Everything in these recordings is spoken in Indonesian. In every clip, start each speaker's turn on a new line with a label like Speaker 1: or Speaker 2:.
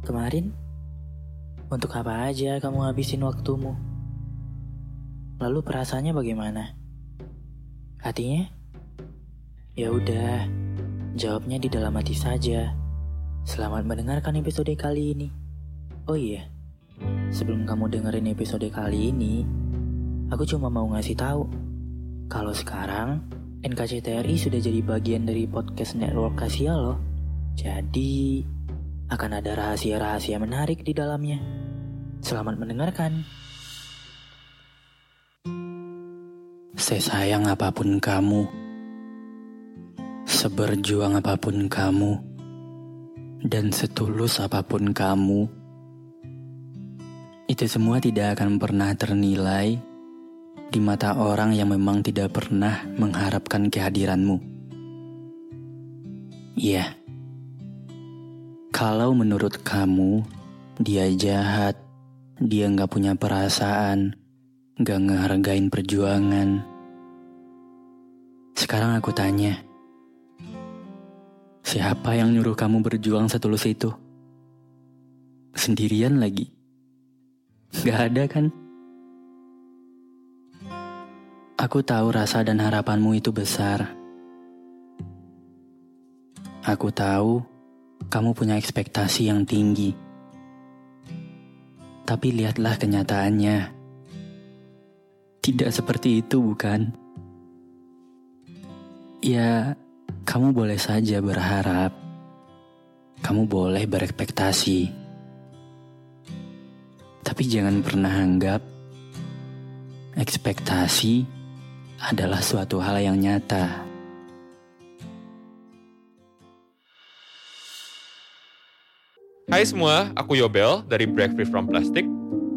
Speaker 1: Kemarin? Untuk apa aja kamu habisin waktumu? Lalu perasaannya bagaimana? Hatinya? Ya udah, jawabnya di dalam hati saja. Selamat mendengarkan episode kali ini. Oh iya, sebelum kamu dengerin episode kali ini, aku cuma mau ngasih tahu kalau sekarang NKCTRI sudah jadi bagian dari podcast network Kasia loh. Jadi akan ada rahasia-rahasia menarik di dalamnya. Selamat mendengarkan. Sesayang apa pun kamu, seberjuang apa pun kamu, dan setulus apa pun kamu, itu semua tidak akan pernah ternilai di mata orang yang memang tidak pernah mengharapkan kehadiranmu. Iya, kalau menurut kamu dia jahat, dia nggak punya perasaan, nggak ngehargain perjuangan. Sekarang aku tanya, siapa yang nyuruh kamu berjuang setulus itu? Sendirian lagi? Gak ada kan? Aku tahu rasa dan harapanmu itu besar. Aku tahu kamu punya ekspektasi yang tinggi. Tapi lihatlah kenyataannya. Tidak seperti itu, bukan? Ya, kamu boleh saja berharap. Kamu boleh berekspektasi. Tapi jangan pernah anggap ekspektasi adalah suatu hal yang nyata.
Speaker 2: Hai semua, aku Yobel dari Break Free From Plastic.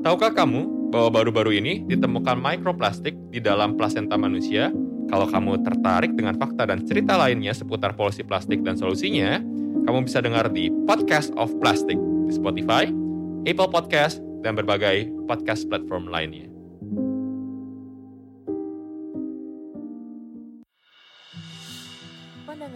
Speaker 2: Tahukah kamu bahwa baru-baru ini ditemukan mikroplastik di dalam plasenta manusia? Kalau kamu tertarik dengan fakta dan cerita lainnya seputar polusi plastik dan solusinya, kamu bisa dengar di Podcast of Plastic di Spotify, Apple Podcast, dan berbagai podcast platform lainnya.